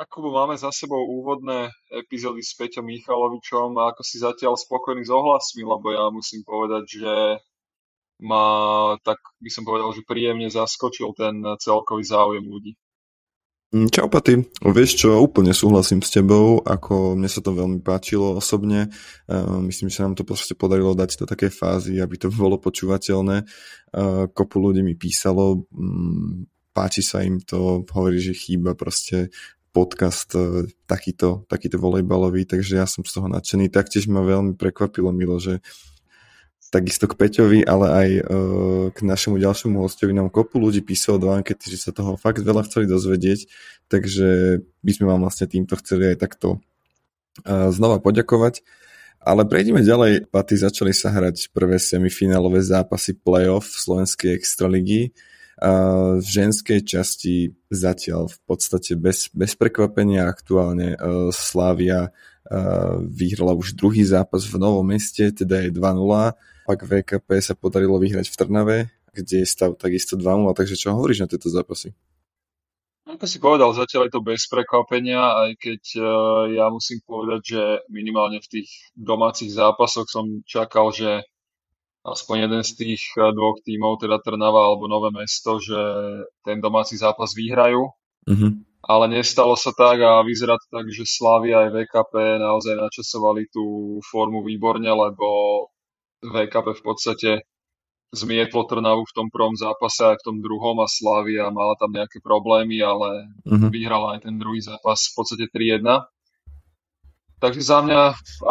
Akubu, máme za sebou úvodné epizódy s Peťom Michalovičom a ako si zatiaľ spokojný s ohlasmi, lebo ja musím povedať, že ma, tak by som povedal, že príjemne zaskočil ten celkový záujem ľudí. Mm, čau Paty, vieš čo, úplne súhlasím s tebou, ako mne sa to veľmi páčilo osobne, myslím, že sa nám to proste podarilo dať do také fázy, aby to bolo počúvateľné, kopu ľudí mi písalo, mm, páči sa im to, hovorí, že chýba proste podcast e, takýto, takýto volejbalový, takže ja som z toho nadšený. Taktiež ma veľmi prekvapilo, Milo, že takisto k Peťovi, ale aj uh, k našemu ďalšiemu hostovi nám kopu ľudí písalo do ankety, že sa toho fakt veľa chceli dozvedieť, takže by sme vám vlastne týmto chceli aj takto uh, znova poďakovať. Ale prejdeme ďalej. Paty začali sa hrať prvé semifinálové zápasy playoff Slovenskej extraligy v ženskej časti zatiaľ v podstate bez, bez prekvapenia aktuálne uh, Slávia uh, vyhrala už druhý zápas v Novom meste, teda je 2-0. Pak VKP sa podarilo vyhrať v Trnave, kde je stav takisto 2-0, takže čo hovoríš na tieto zápasy? Ako si povedal, zatiaľ je to bez prekvapenia, aj keď uh, ja musím povedať, že minimálne v tých domácich zápasoch som čakal, že aspoň jeden z tých eh, dvoch tímov, teda Trnava alebo Nové mesto, že ten domáci zápas vyhrajú. Mm-hmm. Ale nestalo sa tak a vyzerá to tak, že Slavia aj VKP naozaj načasovali tú formu výborne, lebo VKP v podstate zmietlo Trnavu v tom prvom zápase aj v tom druhom a Slavia mala tam nejaké problémy, ale mm-hmm. vyhrala aj ten druhý zápas v podstate 3-1. Takže za mňa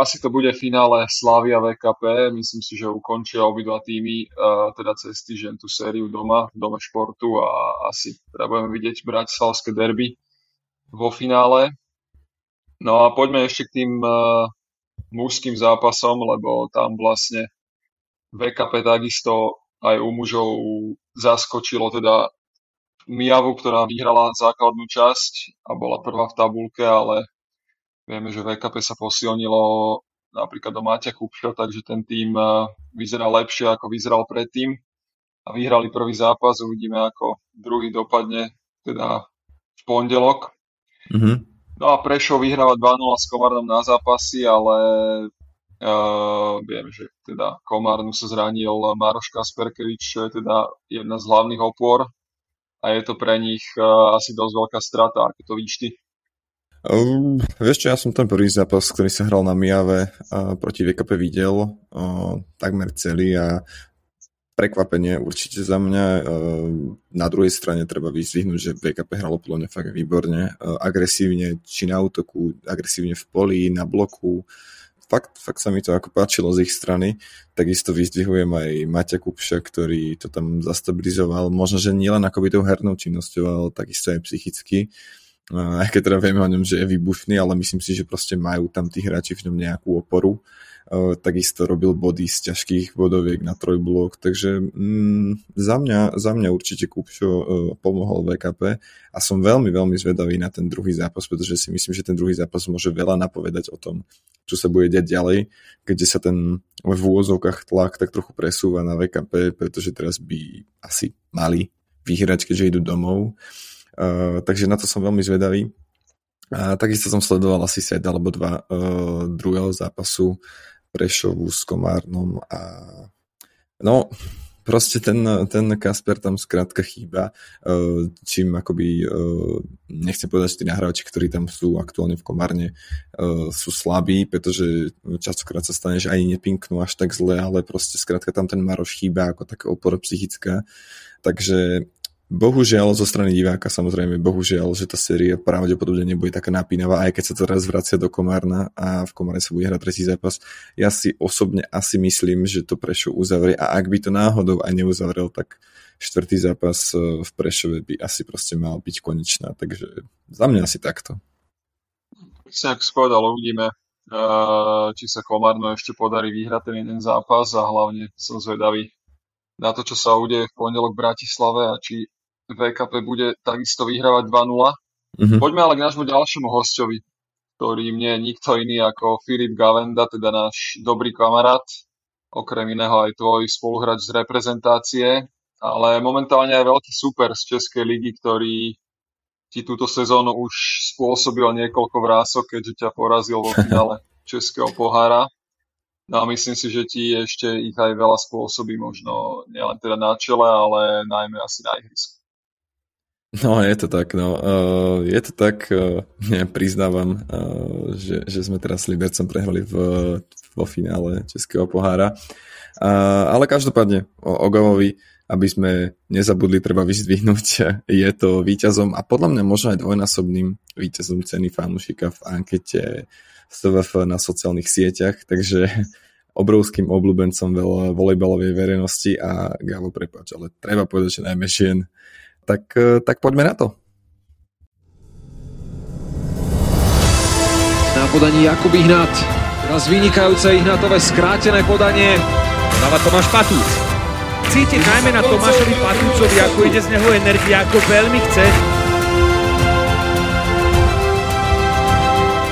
asi to bude finále Slavia VKP. Myslím si, že ukončia obidva týmy uh, teda cez týždeň tú sériu doma, v dome športu a asi teda budeme vidieť bratislavské derby vo finále. No a poďme ešte k tým uh, mužským zápasom, lebo tam vlastne VKP takisto aj u mužov zaskočilo teda Miavu, ktorá vyhrala základnú časť a bola prvá v tabulke, ale Vieme, že VKP sa posilnilo napríklad do Maťa Kupša, takže ten tým eh, vyzerá lepšie, ako vyzeral predtým. A vyhrali prvý zápas, uvidíme, ako druhý dopadne, teda v pondelok. Mm-hmm. No a Prešov vyhráva 2-0 s Komárnom na zápasy, ale uh, viem, že teda Komárnu sa zranil Maroš Kasperkevič, čo je teda jedna z hlavných opor a je to pre nich uh, asi dosť veľká strata, ako to vidíš ty. Um, vieš čo, ja som ten prvý zápas, ktorý sa hral na Miave uh, proti VKP videl uh, takmer celý a prekvapenie určite za mňa. Uh, na druhej strane treba vyzvihnúť, že VKP hralo podľa mňa fakt výborne. Uh, agresívne, či na útoku, agresívne v poli, na bloku. Fakt, fakt sa mi to ako páčilo z ich strany. Takisto vyzdvihujem aj Maťa Kupša, ktorý to tam zastabilizoval. Možno, že nielen by tou hernou činnosťou, ale takisto aj psychicky. Uh, aj keď teda vieme o ňom, že je výbušný, ale myslím si, že proste majú tam tí hráči v ňom nejakú oporu. Takisto robil body z ťažkých bodoviek na trojblok, takže mm, za, mňa, za mňa určite Kupšo pomohol VKP a som veľmi, veľmi zvedavý na ten druhý zápas, pretože si myslím, že ten druhý zápas môže veľa napovedať o tom, čo sa bude deť ďalej, keďže sa ten v úvozovkách tlak tak trochu presúva na VKP, pretože teraz by asi mali vyhrať, keďže idú domov. Uh, takže na to som veľmi zvedavý. A takisto som sledoval asi set alebo dva uh, druhého zápasu Prešovu s Komárnom a no proste ten, ten Kasper tam skrátka chýba, uh, čím akoby uh, nechcem povedať, že tí nahrávači, ktorí tam sú aktuálne v Komárne uh, sú slabí, pretože častokrát sa stane, že ani nepinknú až tak zle, ale proste skrátka tam ten Maroš chýba ako taká opora psychická. Takže Bohužiaľ, zo strany diváka samozrejme, bohužiaľ, že tá séria pravdepodobne nebude taká napínavá, aj keď sa to raz vracia do Komárna a v Komárne sa bude hrať tretí zápas. Ja si osobne asi myslím, že to Prešov uzavrie a ak by to náhodou aj neuzavrel, tak štvrtý zápas e, v Prešove by asi proste mal byť konečná, takže za mňa asi takto. Si ak uvidíme, e, či sa Komárno ešte podarí vyhrať ten jeden zápas a hlavne som zvedavý na to, čo sa udeje v pondelok v Bratislave a či VKP bude takisto vyhrávať 2-0. Mm-hmm. Poďme ale k nášmu ďalšiemu hostovi, ktorý nie je nikto iný ako Filip Gavenda, teda náš dobrý kamarát, okrem iného aj tvoj spoluhráč z reprezentácie, ale momentálne aj veľký super z Českej ligy, ktorý ti túto sezónu už spôsobil niekoľko vrások, keďže ťa porazil vo finále Českého pohára. No a myslím si, že ti ešte ich aj veľa spôsobí, možno nielen teda na čele, ale najmä asi na ihrisku. No, je to tak, no. Uh, je to tak, uh, ja priznávam, uh, že, že sme teraz s Libercom prehrali v, vo finále Českého pohára. Uh, ale každopádne o Ogavovi, aby sme nezabudli, treba vyzdvihnúť, je to víťazom a podľa mňa možno aj dvojnásobným víťazom ceny fanúšika v ankete STVF na sociálnych sieťach, takže obrovským obľúbencom veľa volejbalovej verejnosti a Gavo, prepáč, ale treba povedať, že najmä žien tak, e, tak poďme na to. Na podaní Jakub Ihnat. Teraz vynikajúce Ihnatové skrátené podanie. Dáva Tomáš Patúc. Cítiť najmä na Tomášovi Patúcovi, ako ide z neho energia, ako veľmi chce.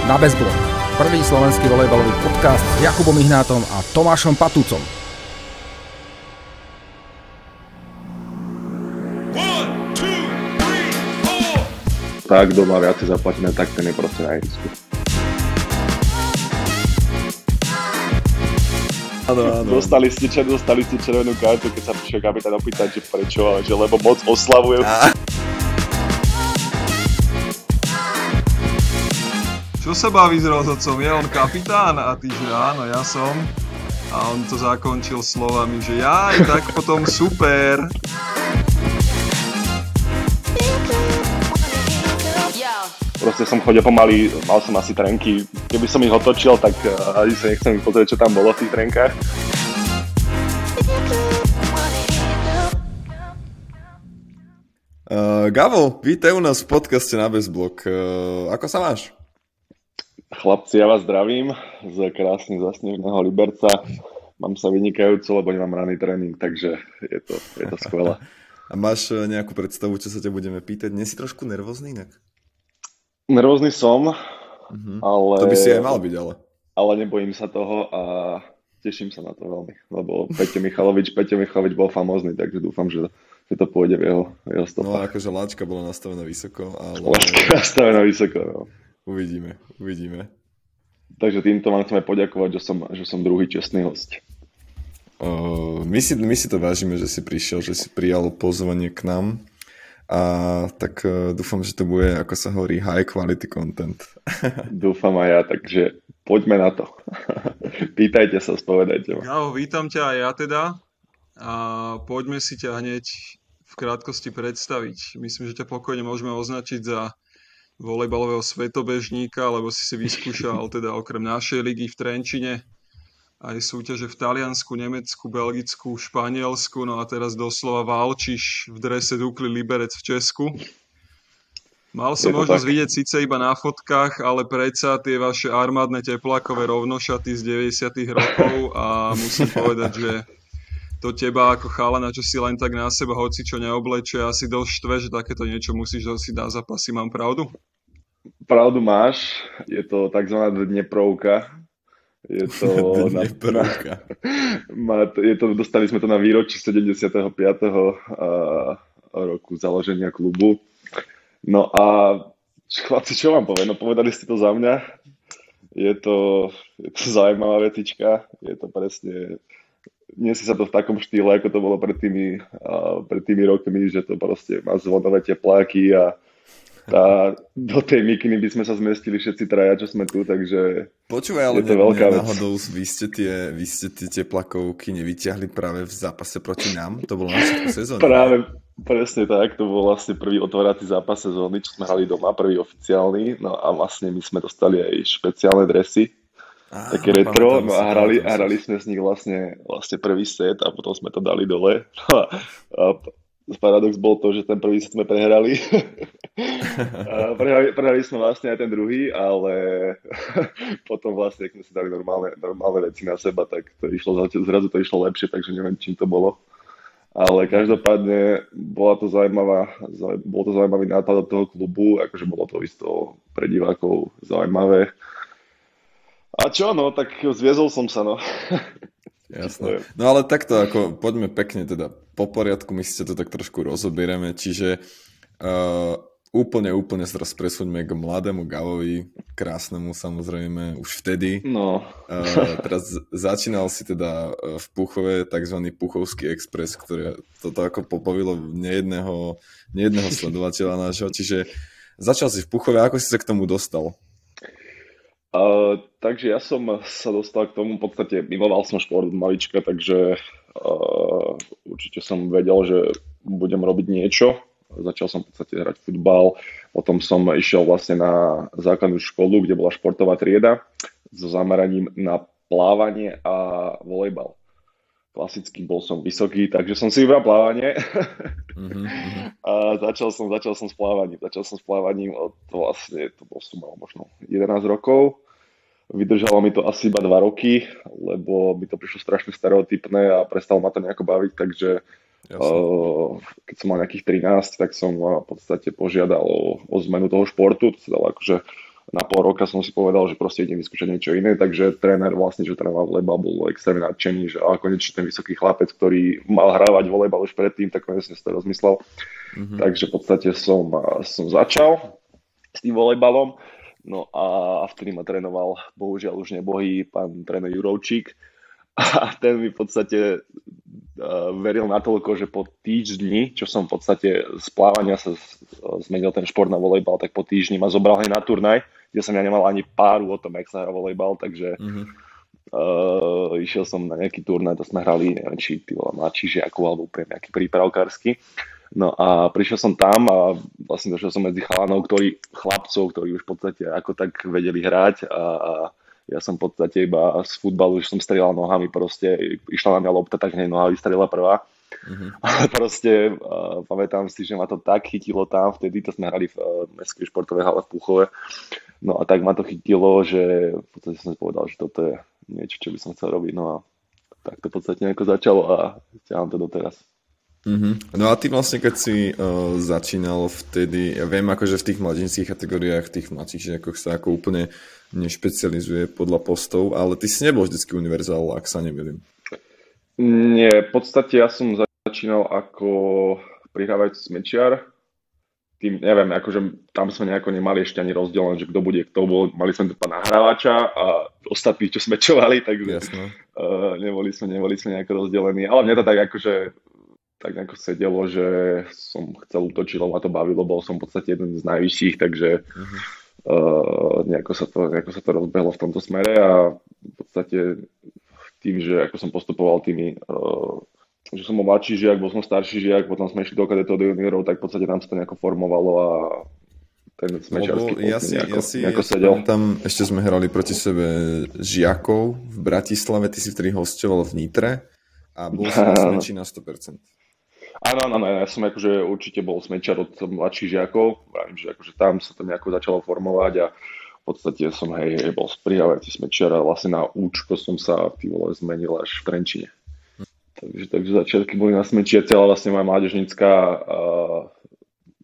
Na bezblok. Prvý slovenský volejbalový podcast s Jakubom Ihnátom a Tomášom Patúcom. Tak, kto má viacej zaplatené, tak ten je proste na ihrisku. Ano, ano. Dostali ste, čer, dostali ste červenú kartu, keď sa prišiel kapitán opýtať, že prečo, ale že lebo moc oslavujem. Čo sa baví s rozhodcom? Je on kapitán? A ty, že áno, ja som. A on to zakončil slovami, že ja, tak potom super. Proste som chodil pomaly, mal som asi trenky. Keby som ich otočil, tak uh, ani sa nechcem pozrieť, čo tam bolo v tých trenkách. Uh, Gavo, vítaj u nás v podcaste na Bezblok. Uh, ako sa máš? Chlapci, ja vás zdravím z krásne zasnežného Liberca. Mám sa vynikajúco, lebo nemám raný tréning, takže je to, je to skvelé. A máš nejakú predstavu, čo sa ťa budeme pýtať? Nie si trošku nervózny inak? Nervózny som, uh-huh. ale... To by si aj mal byť, ale. Ale nebojím sa toho a teším sa na to veľmi, lebo Peťo Michalovič, Peťo Michalovič bol famózny, takže dúfam, že, že to pôjde v jeho, jeho stopách. No akože láčka bola nastavená vysoko, ale... Láčka nastavená vysoko, no. Uvidíme, uvidíme. Takže týmto vám chceme poďakovať, že som, že som druhý čestný host. Uh, my, si, my si to vážime, že si prišiel, že si prijal pozvanie k nám. A tak uh, dúfam, že to bude, ako sa hovorí, high quality content. dúfam aj ja, takže poďme na to. Pýtajte sa, spovedajte ma. Gao, vítam ťa aj ja teda. A poďme si ťa hneď v krátkosti predstaviť. Myslím, že ťa pokojne môžeme označiť za volejbalového svetobežníka, lebo si si vyskúšal teda okrem našej ligy v Trenčine aj súťaže v Taliansku, Nemecku, Belgicku, Španielsku, no a teraz doslova válčiš v drese Dukli Liberec v Česku. Mal som možnosť tak. vidieť síce iba na fotkách, ale predsa tie vaše armádne teplákové rovnošaty z 90 rokov a musím povedať, že to teba ako chalana, čo si len tak na seba hoci čo neoblečie, asi dosť štve, že takéto niečo musíš dosiť na zapasy. Mám pravdu? Pravdu máš, je to tzv. dneprovka, je to, na, na, má, je to, dostali sme to na výročí 75. roku založenia klubu. No a chlapci, čo vám poviem? No povedali ste to za mňa. Je to, je to zaujímavá vetička. Je to presne nesie sa to v takom štýle, ako to bolo pred tými, uh, pred tými rokmi, že to proste má zvonové tepláky a tá, do tej mikiny by sme sa zmestili všetci traja, čo sme tu, takže Počúvaj, ale je to ne, veľká ne, náhodou vy ste, tie, vy ste tie teplakovky nevyťahli práve v zápase proti nám? To bolo na sezóny. Práve, presne tak, to bol vlastne prvý otvárací zápas sezóny, čo sme hrali doma, prvý oficiálny, no a vlastne my sme dostali aj špeciálne dresy, Á, také retro, no a hrali, a hrali sme z nich vlastne, vlastne prvý set a potom sme to dali dole. a, a paradox bol to, že ten prvý set sme prehrali. prehrali, prehrali sme vlastne aj ten druhý, ale potom vlastne, keď sme si dali normálne, normálne veci na seba, tak to išlo, zrazu to išlo lepšie, takže neviem, čím to bolo. Ale každopádne bola to zaujímavá, bol to zaujímavý nápad od toho klubu, akože bolo to isto pre divákov zaujímavé. A čo, no, tak zviezol som sa, no. Jasné. No ale takto, ako poďme pekne teda po poriadku, my si to tak trošku rozobierame, čiže uh, Úplne, úplne sa teraz presuňme k mladému Galovi, krásnemu samozrejme, už vtedy. No. Uh, teraz začínal si teda v Puchove, tzv. Puchovský Express, ktorý toto ako popovilo nejedného, nejedného sledovateľa nášho, čiže začal si v Puchove, ako si sa k tomu dostal? Takže ja som sa dostal k tomu, v podstate miloval som šport od malička, takže uh, určite som vedel, že budem robiť niečo Začal som v podstate hrať futbal, potom som išiel vlastne na základnú školu, kde bola športová trieda so zameraním na plávanie a volejbal. Klasicky bol som vysoký, takže som si vybral plávanie. Mm-hmm. a začal som, začal som s plávaním. Začal som s plávaním od vlastne, to bol som mal možno 11 rokov. Vydržalo mi to asi iba 2 roky, lebo mi to prišlo strašne stereotypné a prestal ma to nejako baviť, takže Uh, keď som mal nejakých 13, tak som v podstate požiadal o, o zmenu toho športu. To sa dalo akože na pol roka som si povedal, že proste idem vyskúšať niečo iné, takže tréner vlastne, že trénoval volejbal, bol extrémne nadšený, že a konečne ten vysoký chlapec, ktorý mal hrávať volejbal už predtým, tak konečne si to rozmyslel. Mm-hmm. Takže v podstate som, som začal s tým volejbalom. No a vtedy ma trénoval, bohužiaľ už nebohý, pán tréner Jurovčík. A ten mi v podstate veril natoľko, že po týždni, čo som v podstate z plávania sa zmenil ten šport na volejbal, tak po týždni ma zobral aj na turnaj, kde som ja nemal ani páru o tom, jak sa hrá volejbal, takže mm-hmm. uh, išiel som na nejaký turnaj, to sme hrali, neviem, či ty vole, mladší žiakov alebo úplne nejaký prípravkársky. No a prišiel som tam a vlastne došiel som medzi chalanov, ktorí, chlapcov, ktorí už v podstate ako tak vedeli hrať a, a ja som v podstate iba z futbalu, už som strieľal nohami, proste išla na mňa lopta, tak hneď noha vystrelila prvá. Mm-hmm. Ale proste uh, pamätám si, že ma to tak chytilo tam, vtedy to sme hrali v uh, Mestskej športovej hale v Puchove. No a tak ma to chytilo, že v podstate som si povedal, že toto je niečo, čo by som chcel robiť. No a tak to v podstate nejako začalo a ťahám to doteraz. Mm-hmm. No a ty vlastne, keď si uh, začínal vtedy, ja viem akože v tých mladinských kategóriách, tých mladších žiakoch sa ako úplne nešpecializuje podľa postov, ale ty si nebol vždycky univerzál, ak sa nemýlim. Nie, v podstate ja som začínal ako prihrávajúci smečiar. Tým, neviem, akože tam sme nejako nemali ešte ani rozdiel, že kto bude kto bol. Mali sme tu pána hrávača a ostatní, čo smečovali, takže uh, neboli, sme, neboli sme nejako rozdelení. Ale mne to tak akože tak nejako sedelo, že som chcel útočiť, lebo ma to bavilo, bol som v podstate jeden z najvyšších, takže uh-huh. uh, nejako, sa to, nejako sa to rozbehlo v tomto smere a v podstate tým, že ako som postupoval tými, uh, že som bol mladší žiak, bol som starší žiak, potom sme išli do kadetov do juniorov, tak v podstate tam sa to nejako formovalo a ten smečarský ja si, nejako, ja si, nejako sedel. Tam ešte sme hrali proti sebe žiakov v Bratislave, ty si vtedy hostoval v Nitre a bol si na na 100%. Áno, áno, ja som akože určite bol smečar od mladších žiakov, vravím, že akože tam sa to nejako začalo formovať a v podstate som hej, hej bol sprihávajúci smečar a vlastne na účko som sa tým vole zmenil až v Trenčine. Takže, takže začiatky boli na smečiaci, ale vlastne moja mládežnická uh,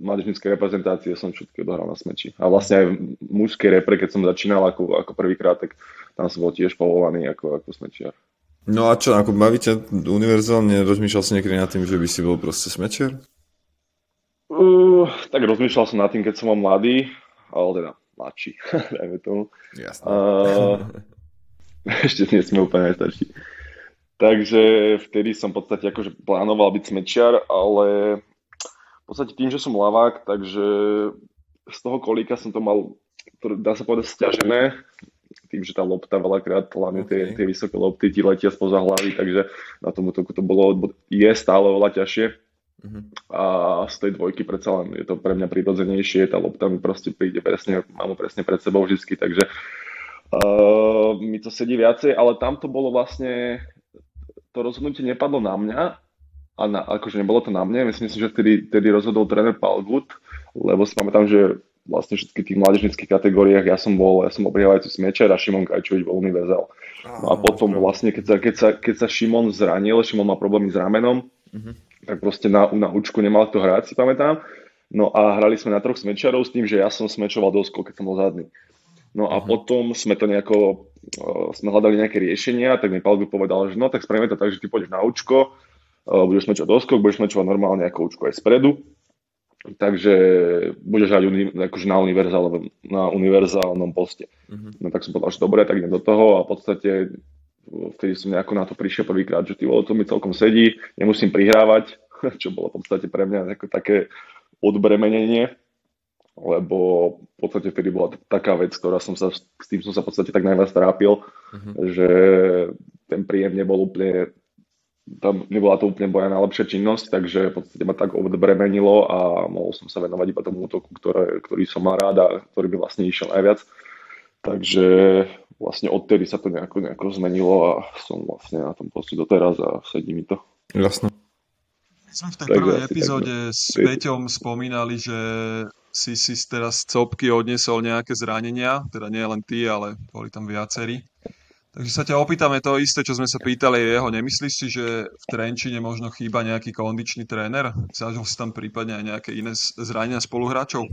mládežnické reprezentácie som všetky odohral na smeči. A vlastne aj v mužskej repre, keď som začínal ako, ako prvýkrát, tak tam som bol tiež povolovaný ako, ako smečiar. No a čo, ako bavíte univerzálne, rozmýšľal si niekedy nad tým, že by si bol proste smečer? Uh, tak rozmýšľal som nad tým, keď som bol mladý, ale teda mladší, dajme tomu. Jasné. Uh, ešte nie sme úplne najstarší. Takže vtedy som v podstate akože plánoval byť smečiar, ale v podstate tým, že som lavák, takže z toho kolíka som to mal, dá sa povedať, stiažené tým, že tá lopta veľakrát, hlavne okay. tie, tie vysoké lopty ti letia spoza hlavy, takže na tom útoku to bolo, je stále veľa ťažšie. Uh-huh. A z tej dvojky predsa len je to pre mňa prirodzenejšie, tá lopta mi proste príde presne, mám ho presne pred sebou vždy, takže uh, mi to sedí viacej, ale tam to bolo vlastne, to rozhodnutie nepadlo na mňa, a na, akože nebolo to na mne, myslím si, že vtedy, vtedy rozhodol tréner Paul Good, lebo si pamätám, že vlastne všetkých tých mládežnických kategóriách. Ja som bol, ja som bol prihrávajúci smečer a Šimon Kajčovič bol univerzál. No a potom vlastne, keď sa, keď sa, keď sa Šimon zranil, Šimon má problémy s ramenom, uh-huh. tak proste na, na učku nemal to hrať, si pamätám. No a hrali sme na troch smečarov s tým, že ja som smečoval dosko, keď som bol zadný. No a uh-huh. potom sme to nejako, uh, sme hľadali nejaké riešenia, tak mi Paul povedal, že no tak spravíme to tak, že ty pôjdeš na učko, uh, budeš smečovať doskok, budeš smečovať normálne ako učko aj spredu takže budeš hrať uni, akože na, univerzál, na univerzálnom poste. Uh-huh. No tak som povedal, že dobre, tak idem do toho a v podstate vtedy som nejako na to prišiel prvýkrát, že ty to mi celkom sedí, nemusím prihrávať, čo bolo v podstate pre mňa ako také odbremenenie, lebo v podstate vtedy bola taká vec, ktorá som sa, s tým som sa v podstate tak najviac trápil, uh-huh. že ten príjem nebol úplne tam nebola to úplne moja najlepšia činnosť, takže v podstate ma tak odbremenilo a mohol som sa venovať iba tomu útoku, ktoré, ktorý som mal rád a ktorý by vlastne išiel najviac. Takže vlastne odtedy sa to nejako, nejako zmenilo a som vlastne na tom poste doteraz a sedí mi to. Jasno. My sme v tej prvej epizóde s Peťom spomínali, že si si teraz z copky odniesol nejaké zranenia, teda nie len ty, ale boli tam viacerí. Takže sa ťa opýtame to isté, čo sme sa pýtali jeho. Nemyslíš si, že v Trenčine možno chýba nejaký kondičný tréner? Zažil si tam prípadne aj nejaké iné zranenia spoluhráčov?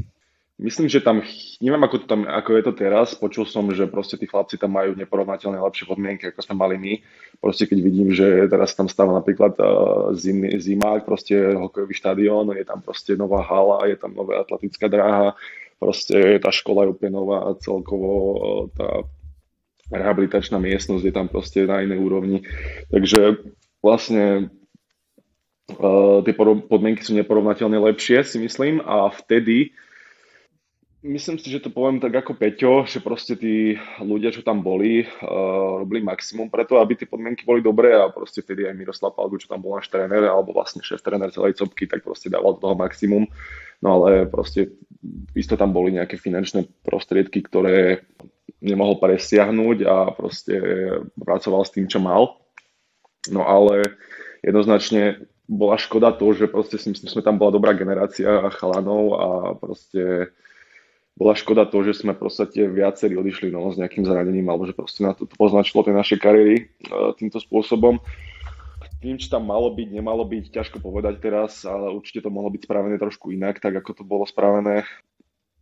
Myslím, že tam, neviem ako, to tam, ako je to teraz, počul som, že proste tí chlapci tam majú neporovnateľne lepšie podmienky, ako sme mali my. Proste keď vidím, že teraz tam stáva napríklad uh, zim, zimák, proste hokejový štadión, je tam proste nová hala, je tam nová atletická dráha, proste tá škola je úplne nová a celkovo uh, tá rehabilitačná miestnosť je tam proste na inej úrovni. Takže vlastne uh, tie podmienky sú neporovnateľne lepšie, si myslím, a vtedy Myslím si, že to poviem tak ako Peťo, že proste tí ľudia, čo tam boli, uh, robili maximum preto, aby tie podmienky boli dobré a proste vtedy aj Miroslav Palgu, čo tam bol náš tréner, alebo vlastne šéf tréner celej copky, tak proste dával do toho maximum. No ale proste isto tam boli nejaké finančné prostriedky, ktoré nemohol presiahnuť a proste pracoval s tým, čo mal. No ale jednoznačne bola škoda to, že proste sme tam bola dobrá generácia chalanov a proste bola škoda to, že sme proste viacerí odišli no, s nejakým zranením alebo že proste na to, to poznačilo tie naše kariéry uh, týmto spôsobom. Tým, či tam malo byť, nemalo byť, ťažko povedať teraz, ale určite to mohlo byť spravené trošku inak, tak ako to bolo spravené.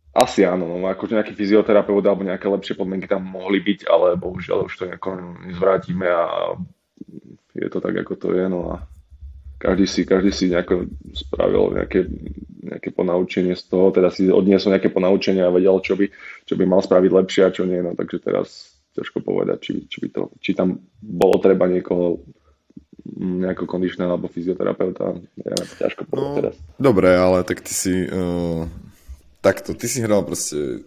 Asi áno, no, akože nejaký fyzioterapeut alebo nejaké lepšie podmienky tam mohli byť, ale bohužiaľ už to nejako nezvrátime a je to tak, ako to je, no a každý si, každý si nejako spravil nejaké, nejaké ponaučenie z toho, teda si odniesol nejaké ponaučenie a vedel, čo by, čo by mal spraviť lepšie a čo nie, no takže teraz ťažko povedať, či, či, by to, či tam bolo treba niekoho nejako kondičného alebo fyzioterapeuta, ja, ťažko povedať no, teraz. Dobre, ale tak ty si uh, takto, ty si hral proste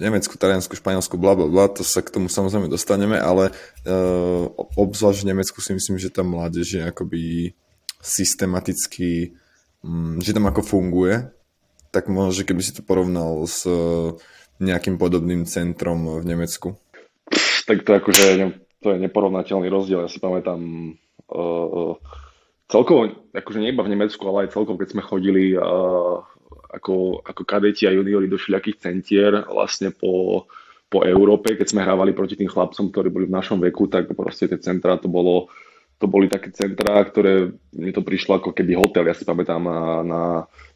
Nemecku, Taliansku, Španielsku, bla, bla, bla, to sa k tomu samozrejme dostaneme, ale uh, obzvlášť v Nemecku si myslím, že tá mládež je akoby systematicky, um, že tam ako funguje, tak možno, že keby si to porovnal s uh, nejakým podobným centrom v Nemecku. Tak to akože to je neporovnateľný rozdiel. Ja si pamätám uh, celkovo, akože nie iba v Nemecku, ale aj celkovo, keď sme chodili uh, ako, ako kadeti a juniori do všelijakých centier vlastne po, po Európe, keď sme hrávali proti tým chlapcom, ktorí boli v našom veku, tak proste tie centra to bolo to boli také centrá, ktoré mi to prišlo ako keby hotel. Ja si pamätám na, na,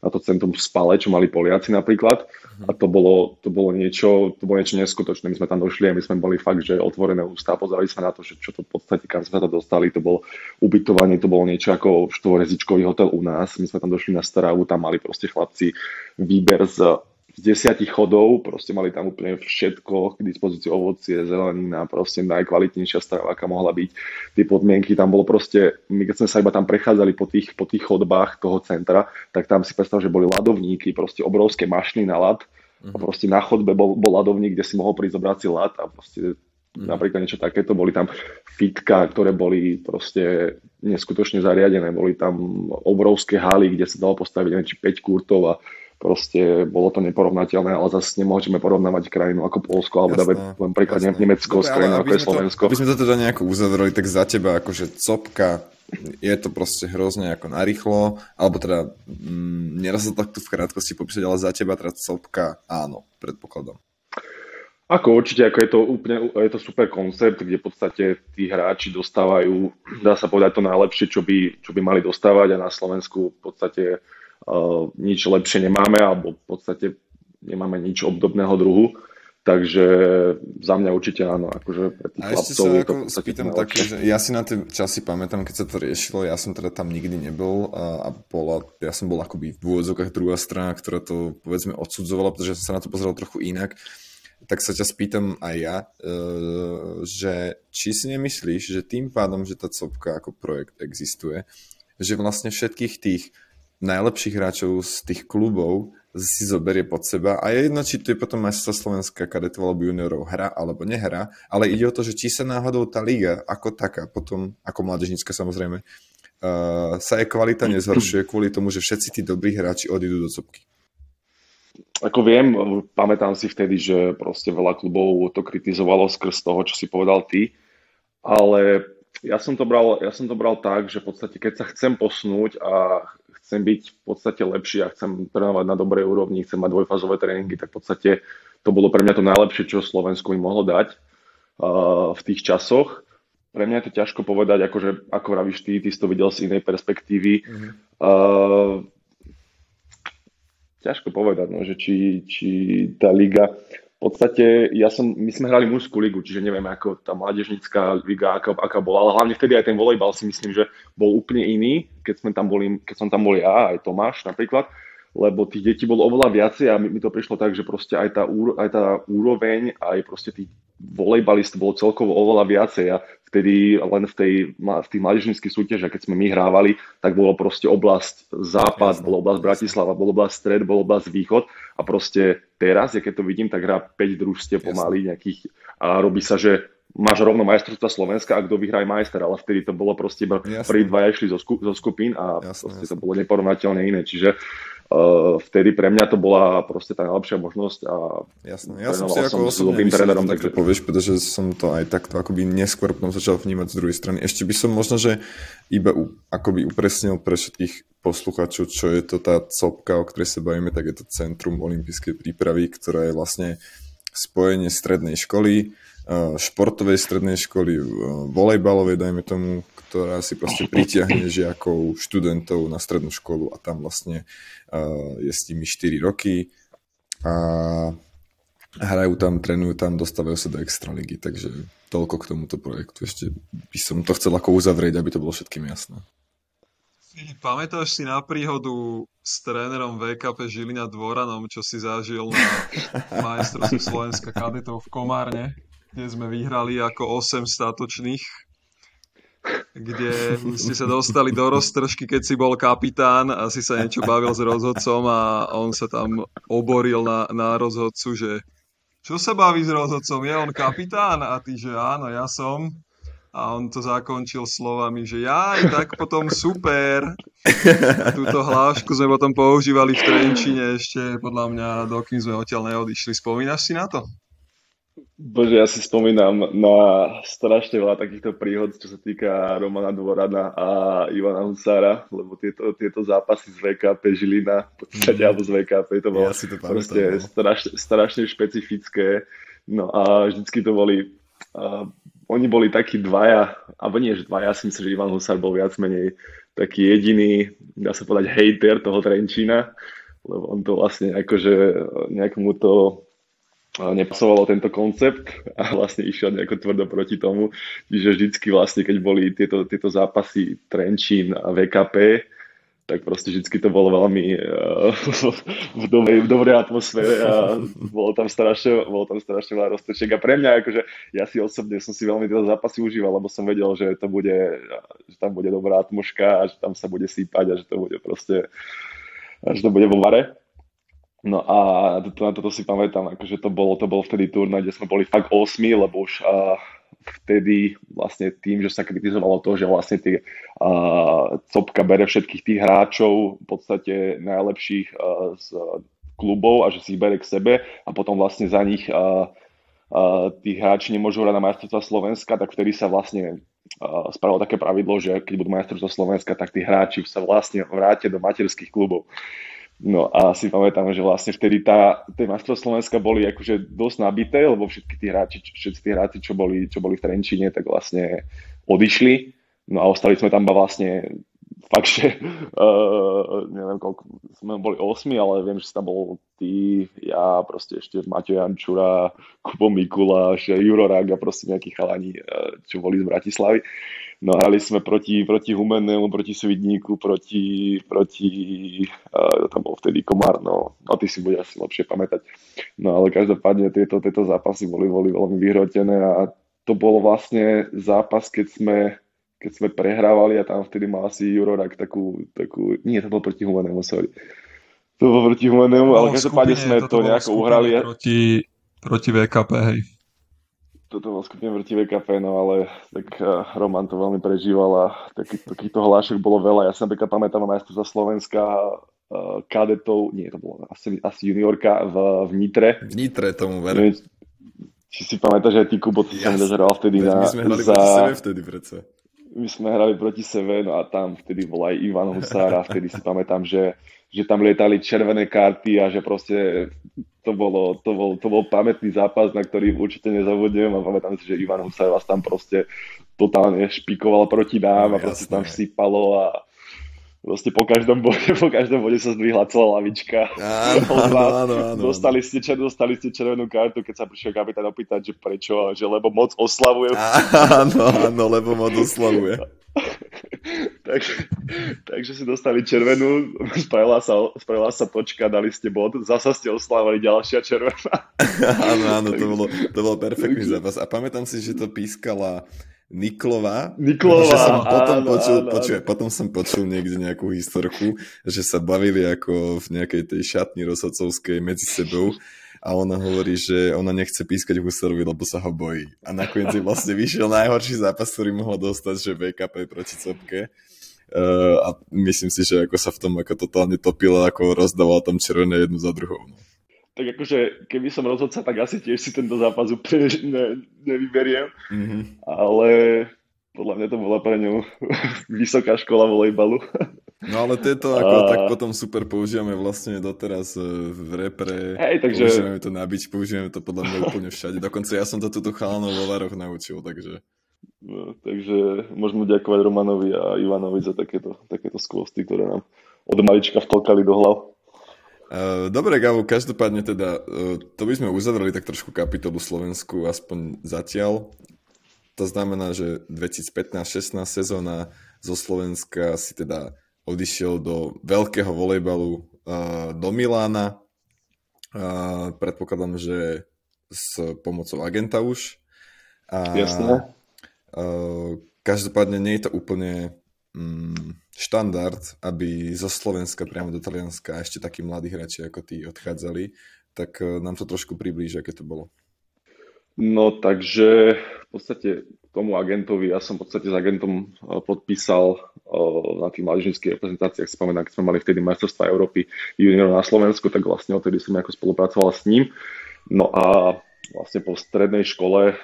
na to centrum v Spale, čo mali Poliaci napríklad. A to bolo, to bolo niečo, to bolo niečo neskutočné. My sme tam došli a my sme boli fakt, že otvorené ústa, pozerali sme na to, že čo to v podstate, kam sme sa dostali. To bolo ubytovanie, to bolo niečo ako štvorezičkový hotel u nás. My sme tam došli na Staravu, tam mali proste chlapci výber z z desiatich chodov, proste mali tam úplne všetko, k dispozícii ovocie, zelenina, proste najkvalitnejšia strava, aká mohla byť. Tie podmienky tam bolo proste, my keď sme sa iba tam prechádzali po tých, po tých chodbách toho centra, tak tam si predstav, že boli ľadovníky, proste obrovské mašny na ľad, a mhm. proste na chodbe bol, bol ľadovník, kde si mohol prísť zobrať si ľad a proste mm. napríklad niečo takéto, boli tam fitka, ktoré boli proste neskutočne zariadené, boli tam obrovské haly, kde sa dalo postaviť neviem, či 5 kurtov a proste bolo to neporovnateľné, ale zase nemôžeme porovnávať krajinu ako Polsko, alebo dáme len príklad jasné. Nemecko s krajinou ako je Slovensko. To, aby sme to teda nejako uzavreli, tak za teba akože copka, je to proste hrozne ako narýchlo, alebo teda mm, neraz sa takto v krátkosti popísať, ale za teba teda copka áno, predpokladom. Ako určite, ako je to úplne, je to super koncept, kde v podstate tí hráči dostávajú, dá sa povedať to najlepšie, čo by, čo by mali dostávať a na Slovensku v podstate nič lepšie nemáme, alebo v podstate nemáme nič obdobného druhu. Takže za mňa určite áno, akože pre tých A ešte sa ako spýtam také, že ja si na tie časy pamätám, keď sa to riešilo, ja som teda tam nikdy nebol a, a bola, ja som bol akoby v úvodzokách druhá strana, ktorá to povedzme odsudzovala, pretože som sa na to pozeral trochu inak. Tak sa ťa spýtam aj ja, e, že či si nemyslíš, že tým pádom, že tá copka ako projekt existuje, že vlastne všetkých tých najlepších hráčov z tých klubov si zoberie pod seba a je jedno, či to je potom majstva Slovenska kadetov alebo juniorov hra alebo nehra, ale ide o to, že či sa náhodou tá liga ako taká, potom ako mládežnícka samozrejme, uh, sa jej kvalita nezhoršuje kvôli tomu, že všetci tí dobrí hráči odídu do copky. Ako viem, pamätám si vtedy, že proste veľa klubov to kritizovalo skrz toho, čo si povedal ty, ale ja som to bral, ja som to bral tak, že v podstate keď sa chcem posunúť a chcem byť v podstate lepší a chcem trénovať na dobrej úrovni, chcem mať dvojfázové tréningy, tak v podstate to bolo pre mňa to najlepšie, čo Slovensku mi mohlo dať uh, v tých časoch. Pre mňa je to ťažko povedať, akože, ako vravíš ty, ty si to videl z inej perspektívy. Mm-hmm. Uh, ťažko povedať, no, že či, či tá liga podstate ja som, my sme hrali mužskú ligu, čiže neviem, ako tá mládežnická liga, aká, aká bola, ale hlavne vtedy aj ten volejbal si myslím, že bol úplne iný, keď, sme tam boli, keď som tam bol ja, aj Tomáš napríklad, lebo tých detí bolo oveľa viacej a mi, mi to prišlo tak, že proste aj tá, aj tá úroveň, aj proste tých volejbalistov bolo celkovo oveľa viacej a vtedy len v, tej, v tých mládežnických súťažiach, keď sme my hrávali, tak bolo proste oblasť západ, bolo oblasť Bratislava, bolo oblasť stred, bolo oblasť východ a proste teraz, ja keď to vidím, tak hrá 5 družstiev pomaly nejakých a robí sa, že máš rovno majstrovstva Slovenska a kto vyhrá aj majster, ale vtedy to bolo proste iba prvý dvaja išli zo, zo skupín a jasne, proste jasne. to bolo neporovnateľne iné. Čiže uh, vtedy pre mňa to bola proste tá najlepšia možnosť a Jasné, ja som si ako osobne trénerom, takže... povieš, pretože som to aj takto akoby neskôr potom začal vnímať z druhej strany. Ešte by som možno, že iba u, akoby upresnil pre všetkých posluchačov, čo je to tá copka, o ktorej sa bavíme, tak je to Centrum olympijskej prípravy, ktorá je vlastne spojenie strednej školy, športovej strednej školy, volejbalovej, dajme tomu, ktorá si proste pritiahne žiakov, študentov na strednú školu a tam vlastne je s nimi 4 roky a hrajú tam, trénujú tam, dostávajú sa do extraligy, takže toľko k tomuto projektu. Ešte by som to chcel ako uzavrieť, aby to bolo všetkým jasné. Pamätáš si na príhodu s trénerom VKP Žilina Dvoranom, čo si zažil na majstrovstve Slovenska kadetov v Komárne? Kde sme vyhrali ako 8 statočných, kde ste sa dostali do roztržky, keď si bol kapitán a si sa niečo bavil s rozhodcom a on sa tam oboril na, na rozhodcu, že čo sa baví s rozhodcom, je on kapitán? A ty, že áno, ja som. A on to zakončil slovami, že ja tak potom super. Túto hlášku sme potom používali v Trenčine ešte, podľa mňa, dokým sme odtiaľ neodišli. Spomínaš si na to? Bože, ja si spomínam na strašne veľa takýchto príhod, čo sa týka Romana Dvorana a Ivana Husára, lebo tieto, tieto zápasy z VKP Žilina, v podstate, mm. alebo z VKP, to bolo ja to proste no. strašne, strašne špecifické. No a vždycky to boli, uh, oni boli takí dvaja, alebo nie, že dvaja, ja si myslím, že Ivan Husár bol viac menej taký jediný, dá sa povedať, hater toho Trenčína, lebo on to vlastne akože nejak mu to nepasovalo tento koncept a vlastne išiel nejako tvrdo proti tomu. Čiže vždycky vlastne, keď boli tieto, tieto zápasy Trenčín a VKP, tak proste vždycky to bolo veľmi uh, v, dobrej, v dobrej atmosfére a bolo tam strašne, bolo tam strašne veľa roztočiek. A pre mňa, akože ja si osobne som si veľmi tieto zápasy užíval, lebo som vedel, že to bude, že tam bude dobrá atmoška a že tam sa bude sípať a že to bude proste, že to bude vo vare. No a to, na toto si pamätám, akože to bolo, to bol vtedy turnaj, kde sme boli fakt 8, lebo už uh, vtedy vlastne tým, že sa kritizovalo to, že vlastne tí, uh, Copka bere všetkých tých hráčov, v podstate najlepších uh, z klubov a že si ich bere k sebe a potom vlastne za nich uh, uh, tí hráči nemôžu hrať na majstrovstva Slovenska, tak vtedy sa vlastne uh, spravilo také pravidlo, že keď budú majstrovstva Slovenska, tak tí hráči sa vlastne vrátia do materských klubov. No a si pamätám, že vlastne vtedy tá, tie majstrov Slovenska boli akože dosť nabité, lebo všetky tí hráči, všetci tí hráči, čo boli, čo boli v Trenčine, tak vlastne odišli. No a ostali sme tam vlastne fakt, že uh, neviem koľko, sme boli 8, ale viem, že tam bol ty, ja, proste ešte Matej Jančura, Kubo Mikuláš, Juro Raga, proste nejakí chalani, uh, čo boli z Bratislavy. No hrali sme proti, proti Humennému, proti Svidníku, proti, proti uh, tam bol vtedy Komár, no, no ty si bude asi lepšie pamätať. No ale každopádne tieto, tieto zápasy boli, boli veľmi vyhrotené a to bol vlastne zápas, keď sme keď sme prehrávali a tam vtedy mal asi Jurorak takú, takú nie, to bol proti Humanému, sorry. To bol proti Humanému, ale každopádne sme to nejako uhrali. Proti, proti VKP, hej. Toto bol skupine proti VKP, no ale tak uh, Roman to veľmi prežíval a taký, takýchto hlášok bolo veľa. Ja sa napríklad pamätám za Slovenska uh, kadetov, nie, to bolo asi, asi juniorka v, v Nitre. V Nitre tomu verím. Či si pamätáš, že ty, Kubo, ty yes. som vtedy Veď na... My sme hrali za... sebe vtedy predsa my sme hrali proti sebe, no a tam vtedy bol aj Ivan Husár a vtedy si pamätám, že, že tam lietali červené karty a že proste to, bolo, to, bol, to bol pamätný zápas, na ktorý určite nezabudnem a pamätám si, že Ivan Husár vás tam proste totálne špikoval proti nám no, a proste jasné. tam sypalo a Proste po každom bode, po každom bode sa zdvihla celá lavička. Áno, áno, áno, áno. Dostali, ste, dostali ste červenú kartu, keď sa prišiel kapitán opýtať, že prečo, že lebo moc oslavuje. Áno, áno, lebo moc oslavuje. tak, takže si dostali červenú, spravila sa, spravila sa točka, dali ste bod, zasa ste oslávali ďalšia červená. áno, áno, to, bolo, to bol perfektný zápas. A pamätám si, že to pískala Niklova. Niklova, som potom áno, počul, áno, počuj, potom som počul niekde nejakú historku, že sa bavili ako v nejakej tej šatni rozhodcovskej medzi sebou a ona hovorí, že ona nechce pískať Husarovi, lebo sa ho bojí. A nakoniec je vlastne vyšiel najhorší zápas, ktorý mohol dostať, že VKP proti Copke. Uh, a myslím si, že ako sa v tom ako totálne topila, ako rozdával tam červené jednu za druhou. No tak akože keby som rozhodca, tak asi tiež si tento zápas úplne ne, nevyberiem. Mm-hmm. Ale podľa mňa to bola pre ňu vysoká škola volejbalu. No ale tieto ako a... tak potom super používame vlastne doteraz e, v repre. Hej, takže... Používame to na bič, používame to podľa mňa úplne všade. Dokonca ja som to tuto chalanov vo Varoch naučil, takže... No, takže môžeme ďakovať Romanovi a Ivanovi za takéto, takéto skvosty, ktoré nám od malička vtlkali do hlav. Uh, dobre, Gabo, každopádne teda, uh, to by sme uzavreli tak trošku kapitolu Slovensku, aspoň zatiaľ. To znamená, že 2015-16 sezóna zo Slovenska si teda odišiel do veľkého volejbalu uh, do Milána. Uh, predpokladám, že s pomocou agenta už. A, Jasne. Uh, každopádne nie je to úplne mm, štandard, aby zo Slovenska priamo do Talianska ešte takí mladí hráči ako tí odchádzali, tak nám to trošku priblíži, aké to bolo. No takže v podstate tomu agentovi, ja som v podstate s agentom e, podpísal e, na tých mladížnických reprezentáciách, spomínam, keď sme mali vtedy majstrovstvá Európy juniorov na Slovensku, tak vlastne odtedy som ako spolupracoval s ním. No a vlastne po strednej škole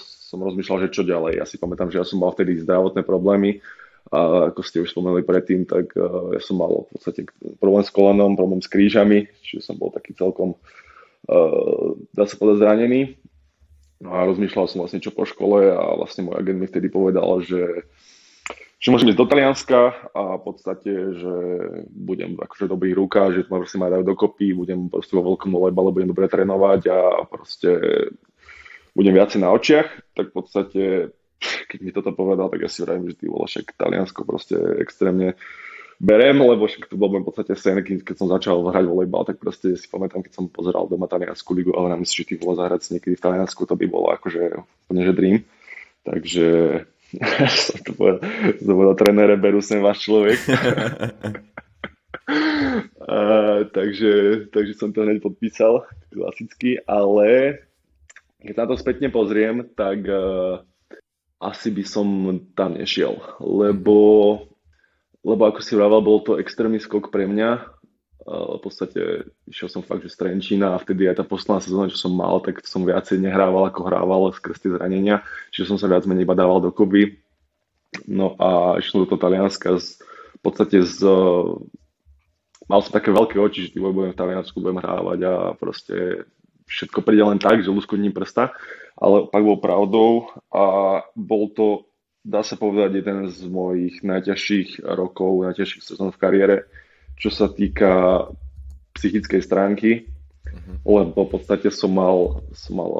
som rozmýšľal, že čo ďalej. Ja si pamätám, že ja som mal vtedy zdravotné problémy, a ako ste už spomenuli predtým, tak ja som mal v podstate problém s kolenom, problém s krížami, čiže som bol taký celkom, uh, dá sa povedať, zranený. No a rozmýšľal som vlastne čo po škole a vlastne môj agent mi vtedy povedal, že, že môžem ísť do Talianska a v podstate, že budem akože v dobrých rukách, že ma proste dajú dokopy, budem proste vo veľkom volejbale, budem dobre trénovať a proste budem viacej na očiach, tak v podstate keď mi toto povedal, tak ja si vravím, že ty vole, však Taliansko proste extrémne berem, lebo však to bol v podstate sen, keď som začal hrať volejbal, tak proste si pamätám, keď som pozeral doma Taliansku ligu a hovorím si, že ty vole zahrať niekedy v Taliansku, to by bolo akože úplne že dream. Takže som to povedal, som povedal trénere, berú sem váš človek. a, takže, takže som to hneď podpísal, klasicky, ale keď sa to spätne pozriem, tak uh, asi by som tam nešiel, lebo, lebo ako si vravel, bol to extrémny skok pre mňa. V podstate išiel som fakt, že z Trenčína a vtedy aj tá posledná sezóna, čo som mal, tak som viacej nehrával ako hrával skrz tie zranenia, čiže som sa viac menej iba dával dokopy. No a išiel do toho Talianska z, v podstate z, mal som také veľké oči, že budem v Taliansku, budem hrávať a proste všetko príde len tak, že luskotním prsta, ale pak bol pravdou a bol to dá sa povedať, jeden z mojich najťažších rokov, najťažších sezón v kariére, čo sa týka psychickej stránky, uh-huh. lebo v podstate som mal, som mal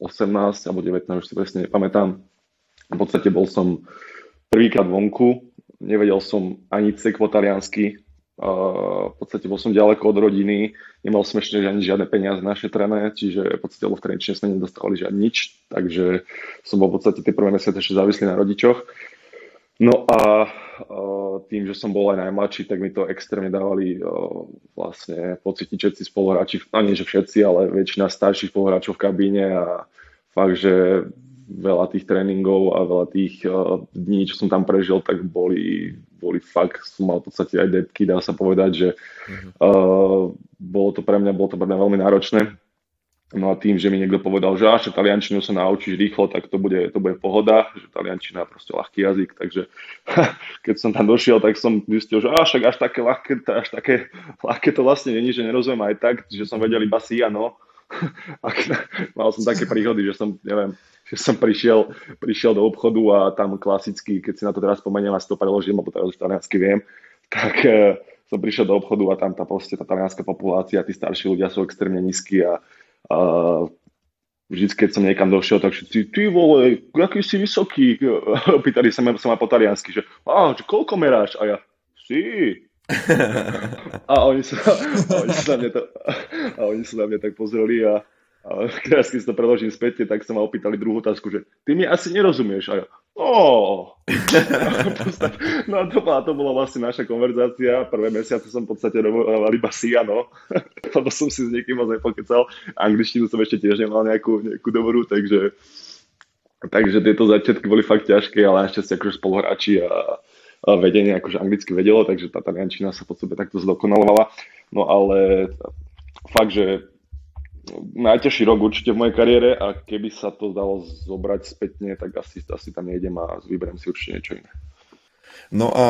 18 alebo 19, už si presne nepamätám. V podstate bol som prvýkrát vonku, nevedel som ani cek po taliansky, v podstate bol som ďaleko od rodiny, nemal som ešte ani žiadne peniaze našetrené, čiže v podstate v Trenčine sme nedostávali žiadne nič, takže som bol v podstate tie prvé mesiace ešte závislý na rodičoch. No a tým, že som bol aj najmladší, tak mi to extrémne dávali vlastne pocítiť všetci spoluhráči, a nie že všetci, ale väčšina starších spoluhráčov v kabíne a fakt, že veľa tých tréningov a veľa tých dní, čo som tam prežil, tak boli boli fakt, som mal v podstate aj depky, dá sa povedať, že uh-huh. uh, bolo to pre mňa, bolo to pre mňa veľmi náročné. No a tým, že mi niekto povedal, že až taliančinu sa naučíš rýchlo, tak to bude, to bude pohoda, že taliančina je proste ľahký jazyk, takže keď som tam došiel, tak som zistil, že až, až také ľahké, až také ľahké to vlastne není, že nerozumiem aj tak, že som vedel iba si áno. mal som také príhody, že som, neviem, že som prišiel, prišiel do obchodu a tam klasicky, keď si na to teraz spomeniem a si to preložím, lebo teraz už taliansky viem, tak uh, som prišiel do obchodu a tam tá, proste, tá talianská populácia, tí starší ľudia sú extrémne nízki a uh, vždy, keď som niekam došiel, tak všetci, ty vole, aký si vysoký, pýtali sa ma, sa ma po taliansky, že, a, že koľko meráš? A ja, si. A oni sa, a oni sa na mňa, to, a oni sa na mňa tak pozreli a a teraz, keď si to preložím späť, tak sa ma opýtali druhú otázku, že ty mi asi nerozumieš. A ja, oh. no a to, bola, to bola vlastne naša konverzácia. Prvé mesiace som v podstate robil iba si, áno. Lebo som si s niekým moc nepokecal. Angličtinu som ešte tiež nemal nejakú, nejakú dobrú, takže, takže tieto začiatky boli fakt ťažké, ale našťastie akože spoluhráči a vedenie akože anglicky vedelo, takže tá taliančina sa po sebe takto zdokonalovala. No ale fakt, že najťažší rok určite v mojej kariére a keby sa to dalo zobrať spätne, tak asi, asi tam nejdem a vyberiem si určite niečo iné. No a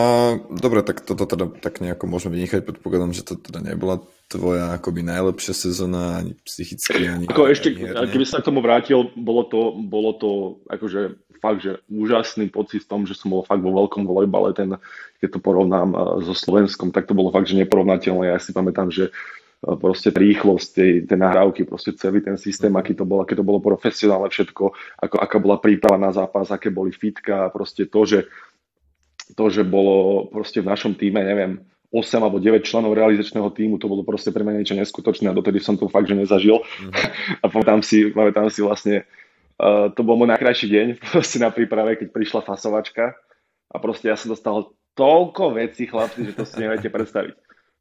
dobre, tak toto teda tak nejako môžeme vynechať, predpokladám, že to teda nebola tvoja akoby najlepšia sezóna, ani psychicky, ani Ako ešte, herne. keby sa k tomu vrátil, bolo to, bolo to akože fakt, že úžasný pocit v tom, že som bol fakt vo veľkom volejbale, ten, keď to porovnám so Slovenskom, tak to bolo fakt, že neporovnateľné. Ja si pamätám, že proste rýchlosť tej, tej nahrávky, proste celý ten systém, aký to bolo, aké to bolo profesionálne všetko, ako, aká bola príprava na zápas, aké boli fitka, proste to, že to, že bolo proste v našom týme, neviem, 8 alebo 9 členov realizačného týmu, to bolo proste pre mňa niečo neskutočné a dotedy som to fakt, že nezažil. Mm-hmm. A pamätám si, pamätám si vlastne, uh, to bol môj najkrajší deň proste na príprave, keď prišla fasovačka a proste ja som dostal toľko vecí, chlapci, že to si neviete predstaviť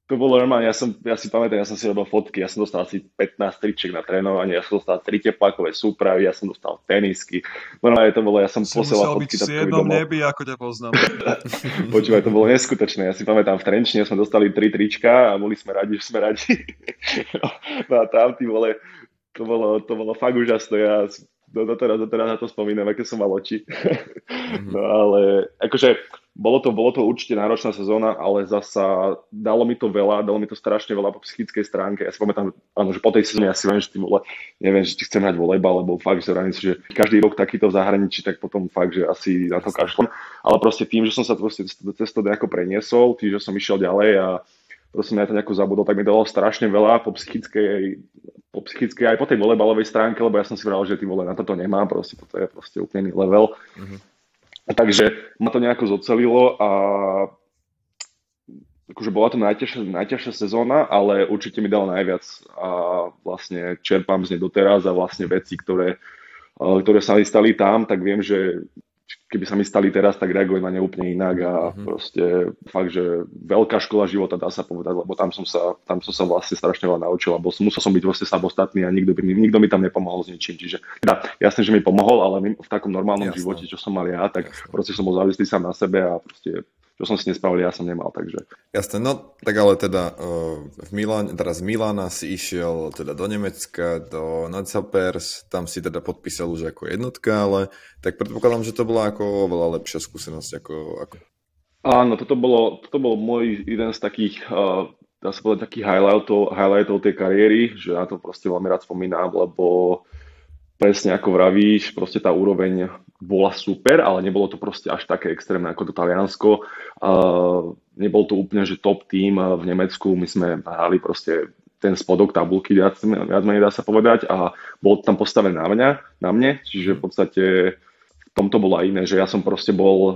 to bolo normálne, ja, som, ja si pamätám, ja som si robil fotky, ja som dostal asi 15 triček na trénovanie, ja som dostal 3 teplákové súpravy, ja som dostal tenisky. Normálne to bolo, ja som posielal fotky. Si musel byť v nebi, ako ťa poznám. Počúvaj, to bolo neskutočné. Ja si pamätám, v Trenčine sme dostali 3 trička a boli sme radi, že sme radi. no a tam, tí vole, to bolo, to bolo fakt úžasné. Ja doteraz, doteraz na to spomínam, aké som mal oči. mm-hmm. no ale akože bolo to, bolo to určite náročná sezóna, ale zasa dalo mi to veľa, dalo mi to strašne veľa po psychickej stránke. Ja si pamätám, áno, že po tej sezóne ja si viem, že tým vole, neviem, že ti chcem hrať volejbal, lebo fakt, že si, že každý rok takýto v zahraničí, tak potom fakt, že asi na to kašlem. Ale proste tým, že som sa proste cez to nejako preniesol, tým, že som išiel ďalej a proste na to nejako zabudol, tak mi dalo strašne veľa po psychickej, po psychickej aj po tej volejbalovej stránke, lebo ja som si vral, že tým vole na toto nemám, proste toto je proste úplný level. Mm-hmm. Takže ma to nejako zocelilo a akože bola to najťažšia, najťažšia sezóna, ale určite mi dala najviac a vlastne čerpám z nej doteraz a vlastne veci, ktoré, ktoré sa mi stali tam, tak viem, že keby sa mi stali teraz, tak reagujem na ne úplne inak a mm-hmm. proste fakt, že veľká škola života dá sa povedať, lebo tam som sa, tam som sa vlastne strašne veľa naučil a bol, musel som byť vlastne samostatný a nikto, by, nikto mi tam nepomohol s ničím. Čiže teda, jasne, že mi pomohol, ale v takom normálnom Jasne. živote, čo som mal ja, tak Jasne. proste som bol závislý sám na sebe a proste čo som si nespravil, ja som nemal, takže. Jasné, no tak ale teda uh, v Milán, teraz z Milána si išiel teda do Nemecka, do Nadzapers, tam si teda podpísal už ako jednotka, ale tak predpokladám, že to bola ako oveľa lepšia skúsenosť ako... ako... Áno, toto bolo, toto bol môj jeden z takých, uh, dá sa povedať, takých highlightov, highlightov tej kariéry, že na to proste veľmi rád spomínam, lebo presne ako vravíš, proste tá úroveň bola super, ale nebolo to proste až také extrémne ako to Taliansko. Uh, nebol to úplne, že top tým v Nemecku, my sme hrali proste ten spodok tabulky, viac, viac menej dá sa povedať, a bol tam postavený na mňa, na mne, čiže v podstate v tomto bolo iné, že ja som proste bol uh,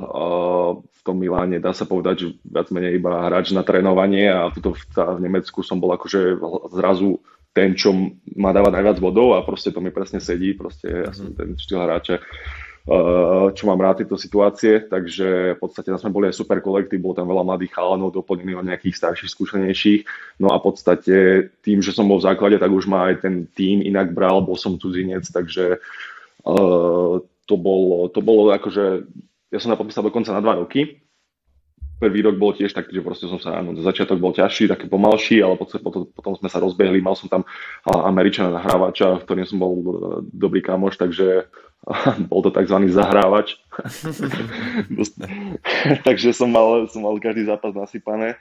v tom Miláne, dá sa povedať, že viac menej iba hráč na trénovanie a tuto v, v Nemecku som bol akože zrazu ten, čo má dávať najviac bodov a proste to mi presne sedí, proste ja som mhm. ten štýl hráča, eh, čo mám rád tieto situácie, takže v podstate tam sme boli aj super kolektív, bolo tam veľa mladých chalanov, doplnených o nejakých starších, skúsenejších, no a v podstate tým, že som bol v základe, tak už ma aj ten tým inak bral, bol som cudzinec, takže uh, to bolo, to bolo akože, ja som napodpísal dokonca na dva roky, prvý rok bol tiež taký, že proste som sa, áno, začiatok bol ťažší, taký pomalší, ale potom, potom, sme sa rozbehli, mal som tam Američana nahrávača, v ktorým som bol e, dobrý kamoš, takže bol to tzv. zahrávač. takže som mal, som mal každý zápas nasypané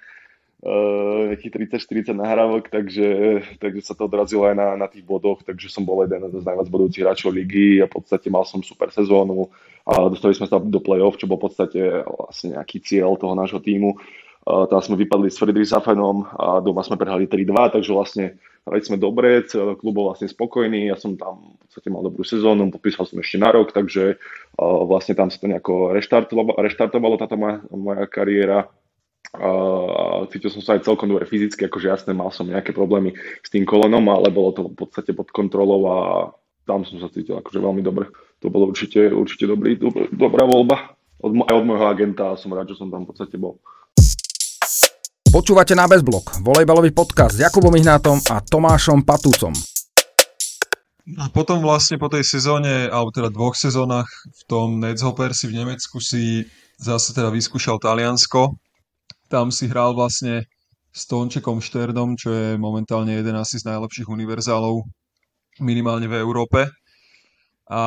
nejakých 30-40 nahrávok, takže, takže sa to odrazilo aj na, na tých bodoch, takže som bol jeden z najviac bodujúcich hráčov ligy a v podstate mal som super sezónu a dostali sme sa do play-off, čo bol v podstate vlastne nejaký cieľ toho nášho týmu. Uh, tam sme vypadli s Friedrichsafenom a doma sme prehrali 3-2, takže vlastne hrali sme dobre, klub bol vlastne spokojný, ja som tam v podstate mal dobrú sezónu, podpísal som ešte na rok, takže uh, vlastne tam sa to nejako reštartovalo, reštartovalo táto moja, moja kariéra Uh, cítil som sa aj celkom dobre fyzicky, akože jasné, mal som nejaké problémy s tým kolenom, ale bolo to v podstate pod kontrolou a tam som sa cítil akože veľmi dobre. To bolo určite, určite dobrý, dobrý, dobrá voľba od, aj od môjho agenta a som rád, že som tam v podstate bol. Počúvate na Bezblok, volejbalový podcast s Jakubom Ihnátom a Tomášom Patúcom. A potom vlastne po tej sezóne, alebo teda dvoch sezónach v tom Netzhopper si v Nemecku si zase teda vyskúšal Taliansko tam si hral vlastne s Tončekom Šterdom, čo je momentálne jeden asi z najlepších univerzálov minimálne v Európe. A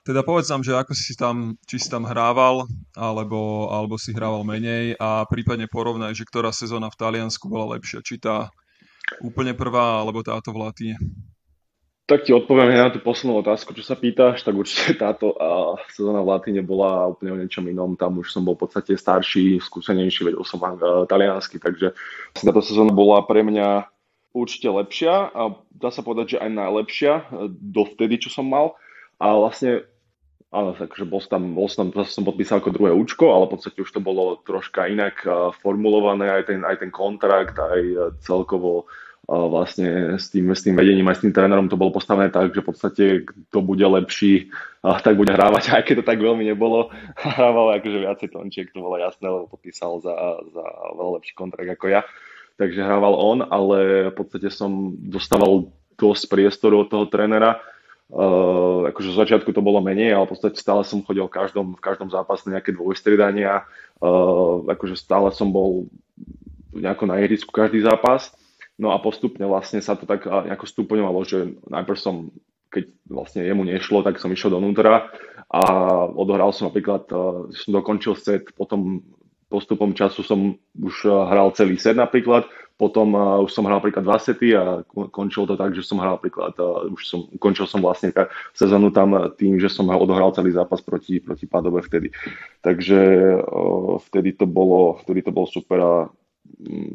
teda povedz nám, že ako si tam, či si tam hrával, alebo, alebo si hrával menej a prípadne porovnaj, že ktorá sezóna v Taliansku bola lepšia, či tá úplne prvá, alebo táto v Latíne. Tak ti odpoviem na tú poslednú otázku, čo sa pýtaš, tak určite táto uh, sezóna v Latine bola úplne o niečom inom. Tam už som bol v podstate starší, skúsenejší, vedel som uh, taliansky, takže táto sezóna bola pre mňa určite lepšia a dá sa povedať, že aj najlepšia dovtedy, čo som mal. A vlastne áno, takže bol tam, bol tam, som podpísal ako druhé účko, ale v podstate už to bolo troška inak uh, formulované, aj ten, aj ten kontrakt, aj celkovo vlastne s tým, s tým vedením aj s tým trénerom to bolo postavené tak, že v podstate kto bude lepší, tak bude hrávať, aj keď to tak veľmi nebolo. Hrával akože viacej tončiek, to bolo jasné, lebo podpísal za, za veľa lepší kontrakt ako ja. Takže hrával on, ale v podstate som dostával dosť priestoru od toho trénera. Uh, akože z začiatku to bolo menej, ale v podstate stále som chodil v každom, v každom zápase nejaké dvojstriedania. Uh, akože stále som bol nejako na ihrisku každý zápas No a postupne vlastne sa to tak nejako stupňovalo, že najprv som, keď vlastne jemu nešlo, tak som išiel donútra a odohral som napríklad, som dokončil set, potom postupom času som už hral celý set napríklad, potom uh, už som hral napríklad dva sety a končilo to tak, že som hral napríklad, už som, končil som vlastne sezónu tam tým, že som odohral celý zápas proti, proti Padove vtedy. Takže vtedy to bolo, vtedy to bolo super a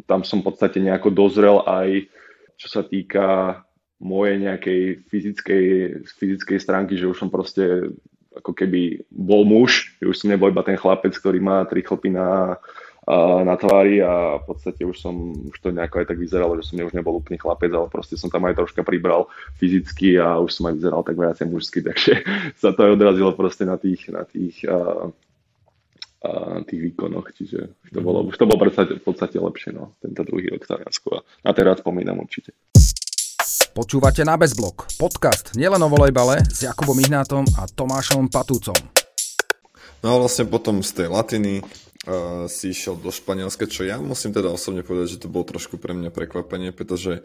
tam som v podstate nejako dozrel aj čo sa týka mojej nejakej fyzickej, fyzickej stránky, že už som proste ako keby bol muž, že už som nebol iba ten chlapec, ktorý má tri chlpy na, na tvári a v podstate už som, už to nejako aj tak vyzeralo, že som už nebol úplný chlapec, ale proste som tam aj troška pribral fyzicky a už som aj vyzeral tak viacej mužsky, takže sa to aj odrazilo proste na tých, na tých uh, a tých výkonoch, čiže už to bolo, už to bolo v podstate lepšie, no, tento druhý rok Taliansku a na teraz spomínam určite. Počúvate na Bezblok, podcast nielen o volejbale s Jakubom Ihnátom a Tomášom Patúcom. No a vlastne potom z tej Latiny uh, si išiel do Španielska, čo ja musím teda osobne povedať, že to bolo trošku pre mňa prekvapenie, pretože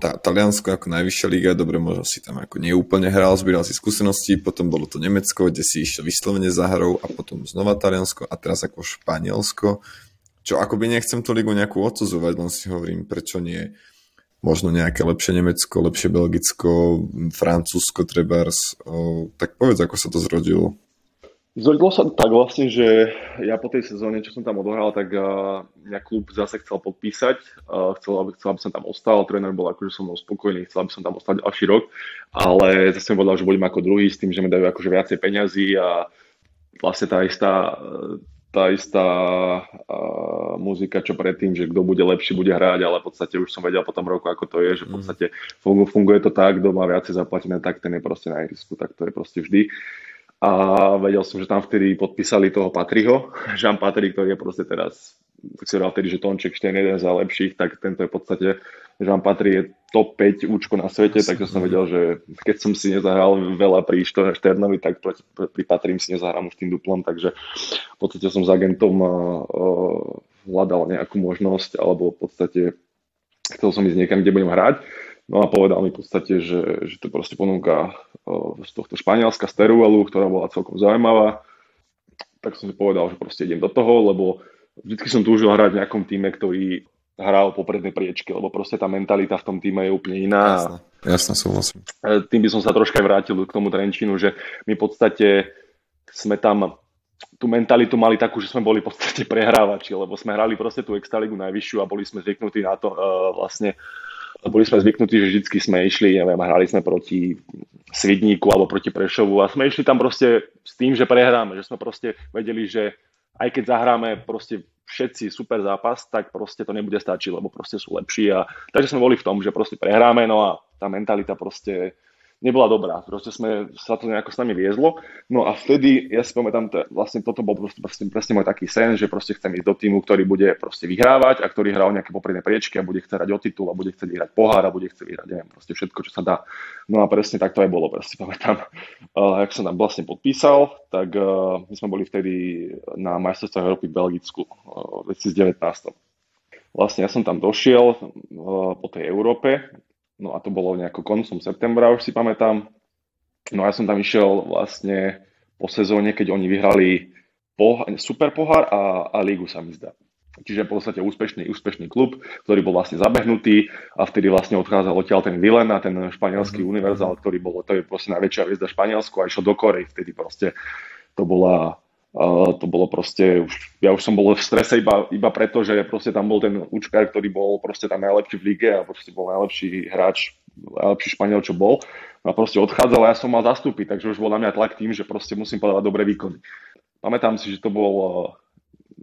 tá, Taliansko ako najvyššia liga, dobre, možno si tam ako neúplne hral, zbieral si skúsenosti, potom bolo to Nemecko, kde si išiel vyslovene za hrou a potom znova Taliansko a teraz ako Španielsko, čo akoby nechcem tú ligu nejakú odsudzovať, len si hovorím, prečo nie. možno nejaké lepšie Nemecko, lepšie Belgicko, Francúzsko trebárs, tak povedz, ako sa to zrodilo. Zrodilo sa tak vlastne, že ja po tej sezóne, čo som tam odohral, tak uh, mňa klub zase chcel podpísať, uh, chcel, aby, chcel, aby som tam ostal, tréner bol akože som spokojný, chcel, aby som tam ostal ďalší rok, ale zase mi povedal, že budem ako druhý s tým, že mi dajú akože viacej peňazí a vlastne tá istá, tá istá uh, muzika, čo predtým, že kto bude lepší, bude hrať, ale v podstate už som vedel po tom roku, ako to je, že v mm. podstate funguje, funguje to tak, kto má viacej zaplatené, tak ten je proste na ihrisku, tak to je proste vždy a vedel som, že tam vtedy podpísali toho Patriho, Jean Patry, ktorý je proste teraz, si hovoril vtedy, že Tonček je jeden z lepších, tak tento je v podstate, Jean Patry je top 5 účko na svete, takže som vedel, že keď som si nezahral veľa pri Šternovi, tak pri Patrím si nezahrám už tým duplom, takže v podstate som s agentom hľadal nejakú možnosť, alebo v podstate chcel som ísť niekam, kde budem hrať. No a povedal mi v podstate, že, že to proste ponúka z tohto Španielska, z Teruelu, ktorá bola celkom zaujímavá. Tak som si povedal, že proste idem do toho, lebo vždy som túžil hrať v nejakom týme, ktorý hral po prednej priečke, lebo proste tá mentalita v tom týme je úplne iná. Jasne, jasne súhlasím. E, tým by som sa troška vrátil k tomu Trenčínu, že my v podstate sme tam tú mentalitu mali takú, že sme boli v podstate prehrávači, lebo sme hrali proste tú extraligu najvyššiu a boli sme zvyknutí na to uh, vlastne boli sme zvyknutí, že vždy sme išli, neviem, hrali sme proti Svidníku alebo proti Prešovu a sme išli tam proste s tým, že prehráme, že sme proste vedeli, že aj keď zahráme proste všetci super zápas, tak proste to nebude stačiť, lebo proste sú lepší a takže sme boli v tom, že proste prehráme, no a tá mentalita proste nebola dobrá. Proste sme, sa to nejako s nami viezlo. No a vtedy, ja si pamätám, to, vlastne toto bol proste, proste, presne môj taký sen, že proste chcem ísť do týmu, ktorý bude proste vyhrávať a ktorý hrá o nejaké popredné priečky a bude chcieť hrať o titul a bude chcieť vyhrať pohár a bude chcieť vyhrať, neviem, proste všetko, čo sa dá. No a presne tak to aj bolo, presne pamätám. Uh, ak som tam vlastne podpísal, tak uh, my sme boli vtedy na majstrovstvách Európy v Belgicku uh, v 2019. Vlastne ja som tam došiel uh, po tej Európe, No a to bolo nejako koncom septembra, už si pamätám. No a ja som tam išiel vlastne po sezóne, keď oni vyhrali poh- super pohár a, a lígu sa mi zdá. Čiže v podstate úspešný, úspešný klub, ktorý bol vlastne zabehnutý a vtedy vlastne odchádzal odtiaľ ten Vilena, ten španielský mm-hmm. univerzál, ktorý bol, to je proste najväčšia hviezda Španielsku a išiel do Korei, vtedy proste to bola To bolo proste, už, ja už som bol v strese iba, iba preto, že proste tam bol ten účkár, ktorý bol proste tam najlepší v lige a proste bol najlepší hráč, najlepší Španiel, čo bol. A proste odchádzal a ja som mal zastúpiť, takže už bol na mňa tlak tým, že proste musím podávať dobré výkony. Pamätám si, že to bol, uh,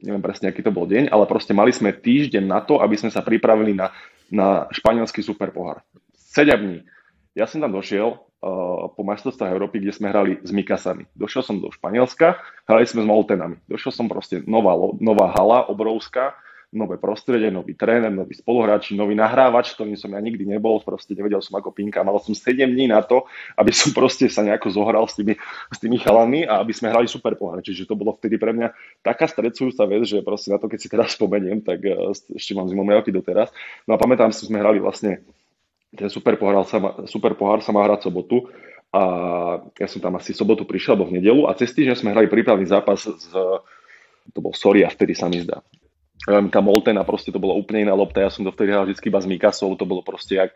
neviem presne, aký to bol deň, ale proste mali sme týždeň na to, aby sme sa pripravili na, na španielský super pohár. 7 dní. Ja som tam došiel, po majstrovstvách Európy, kde sme hrali s Mikasami. Došiel som do Španielska, hrali sme s Moltenami. Došiel som proste nová, nová hala, obrovská, nové prostredie, nový tréner, nový spoluhráči, nový nahrávač, ktorým som ja nikdy nebol, proste nevedel som ako pinka. Mal som 7 dní na to, aby som proste sa nejako zohral s tými, s tými chalami a aby sme hrali super pohár. Čiže to bolo vtedy pre mňa taká strecujúca vec, že proste na to, keď si teraz spomeniem, tak uh, ešte mám zimomielky doteraz. No a pamätám si, sme hrali vlastne ten super pohár sa má, super pohár sa má hrať sobotu a ja som tam asi sobotu prišiel, alebo v nedelu a cez týždeň sme hrali prípravný zápas z, to bol Soria, vtedy sa mi zdá. Tá Moltena, proste to bolo úplne iná lopta, ja som to vtedy hral vždy iba s Mikasou, to bolo proste jak,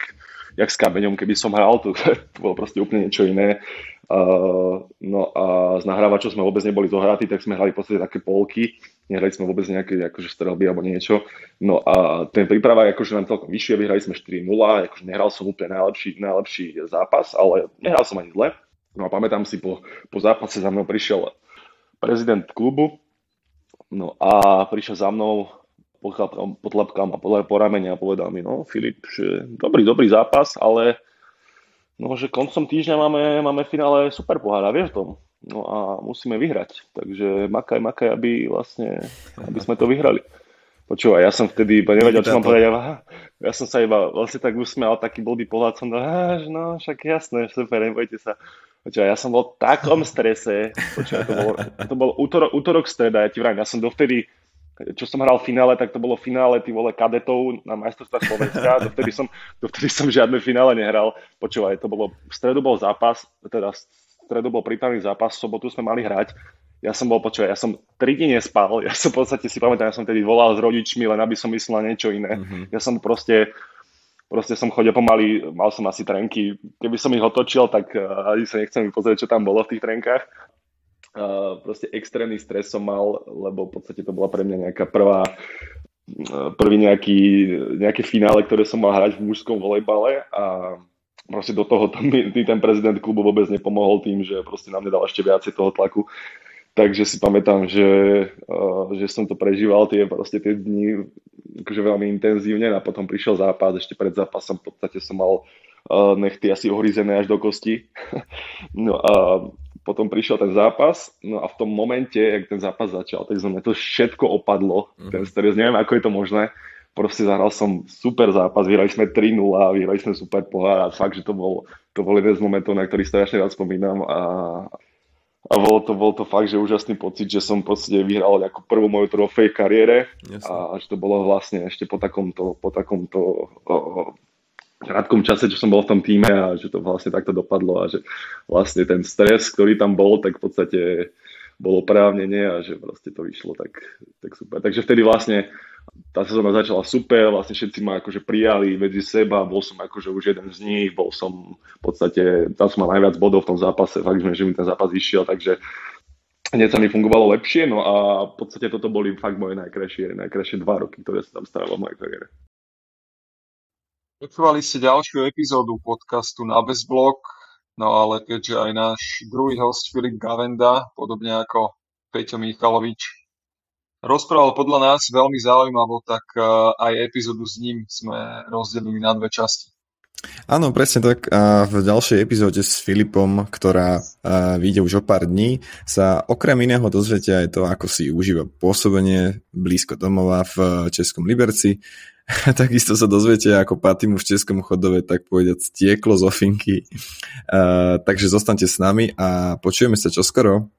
jak s kameňom, keby som hral, to, to bolo proste úplne niečo iné. Uh, no a z nahrávačov sme vôbec neboli zohratí, tak sme hrali v podstate také polky, nehrali sme vôbec nejaké akože strelby alebo niečo. No a ten príprava akože nám celkom vyššie, vyhrali sme 4-0, akože nehral som úplne najlepší, najlepší zápas, ale nehral som ani zle. No a pamätám si, po, po zápase za mnou prišiel prezident klubu, no a prišiel za mnou podľapkám a podľa po ramene a povedal mi, no Filip, že dobrý, dobrý zápas, ale No, že koncom týždňa máme, máme finále super pohára, vieš tom. No a musíme vyhrať. Takže makaj, makaj, aby vlastne, aby sme to vyhrali. Počúvaj, ja som vtedy iba nevedel, čo mám povedať. Ja som sa iba vlastne tak usmial, taký blbý pohľad som dal, no však jasné, super, nebojte sa. Počúvaj, ja som bol v takom strese, počúvaj, to bol, to bol útorok, útorok streda, ja ti vrám, ja som dovtedy čo som hral v finále, tak to bolo finále ty vole kadetov na majstrovstvách Slovenska. Dovtedy som, dovtedy som žiadne finále nehral. Počúvaj, to bolo, v stredu bol zápas, teda stredu bol prípravný zápas, v sobotu sme mali hrať. Ja som bol, počúvaj, ja som tri dni nespal, ja som v podstate si pamätám, ja som tedy volal s rodičmi, len aby som myslel na niečo iné. Mm-hmm. Ja som proste, proste som chodil pomaly, mal som asi trenky, keby som ich otočil, tak ani sa nechcem pozrieť, čo tam bolo v tých trenkách. Uh, proste extrémny stres som mal, lebo v podstate to bola pre mňa nejaká prvá prvý nejaký, nejaké finále, ktoré som mal hrať v mužskom volejbale a proste do toho tam ten prezident klubu vôbec nepomohol tým, že proste na mňa dal ešte viacej toho tlaku. Takže si pamätám, že, uh, že som to prežíval tie, proste tie dni akože veľmi intenzívne a potom prišiel zápas, ešte pred zápasom v podstate som mal uh, nechty asi ohryzené až do kosti. no a potom prišiel ten zápas, no a v tom momente, jak ten zápas začal, tak mňa to všetko opadlo, mm-hmm. ten stres, neviem, ako je to možné, proste zahral som super zápas, vyhrali sme 3-0, vyhrali sme super pohár a fakt, že to bol, to bol jeden z momentov, na ktorý strašne rád spomínam a, a bolo to, bol to fakt, že úžasný pocit, že som proste vyhral ako prvú moju trofej kariére Jasne. a že to bolo vlastne ešte po takomto, po takomto o, krátkom čase, čo som bol v tom týme a že to vlastne takto dopadlo a že vlastne ten stres, ktorý tam bol, tak v podstate bolo oprávnenie a že proste to vyšlo tak, tak super. Takže vtedy vlastne tá sezóna začala super, vlastne všetci ma akože prijali medzi seba, bol som akože už jeden z nich, bol som v podstate, tam som mal najviac bodov v tom zápase, fakt, že mi ten zápas vyšiel, takže hneď sa mi fungovalo lepšie, no a v podstate toto boli fakt moje najkrajšie, najkrajšie dva roky, ktoré sa tam stávalo v mojej kariére. Počúvali ste ďalšiu epizódu podcastu na Bezblok, no ale keďže aj náš druhý host Filip Gavenda, podobne ako Peťo Michalovič, rozprával podľa nás veľmi zaujímavo, tak eh, aj epizódu s ním sme rozdelili na dve časti. Áno, presne tak. A v ďalšej epizóde s Filipom, ktorá vyjde už o pár dní, sa okrem iného dozviete aj to, ako si užíva pôsobenie blízko domova v Českom Liberci, Takisto sa dozviete, ako Paty mu v Českom chodove, tak povedať, stieklo z ofinky. Uh, takže zostaňte s nami a počujeme sa čoskoro.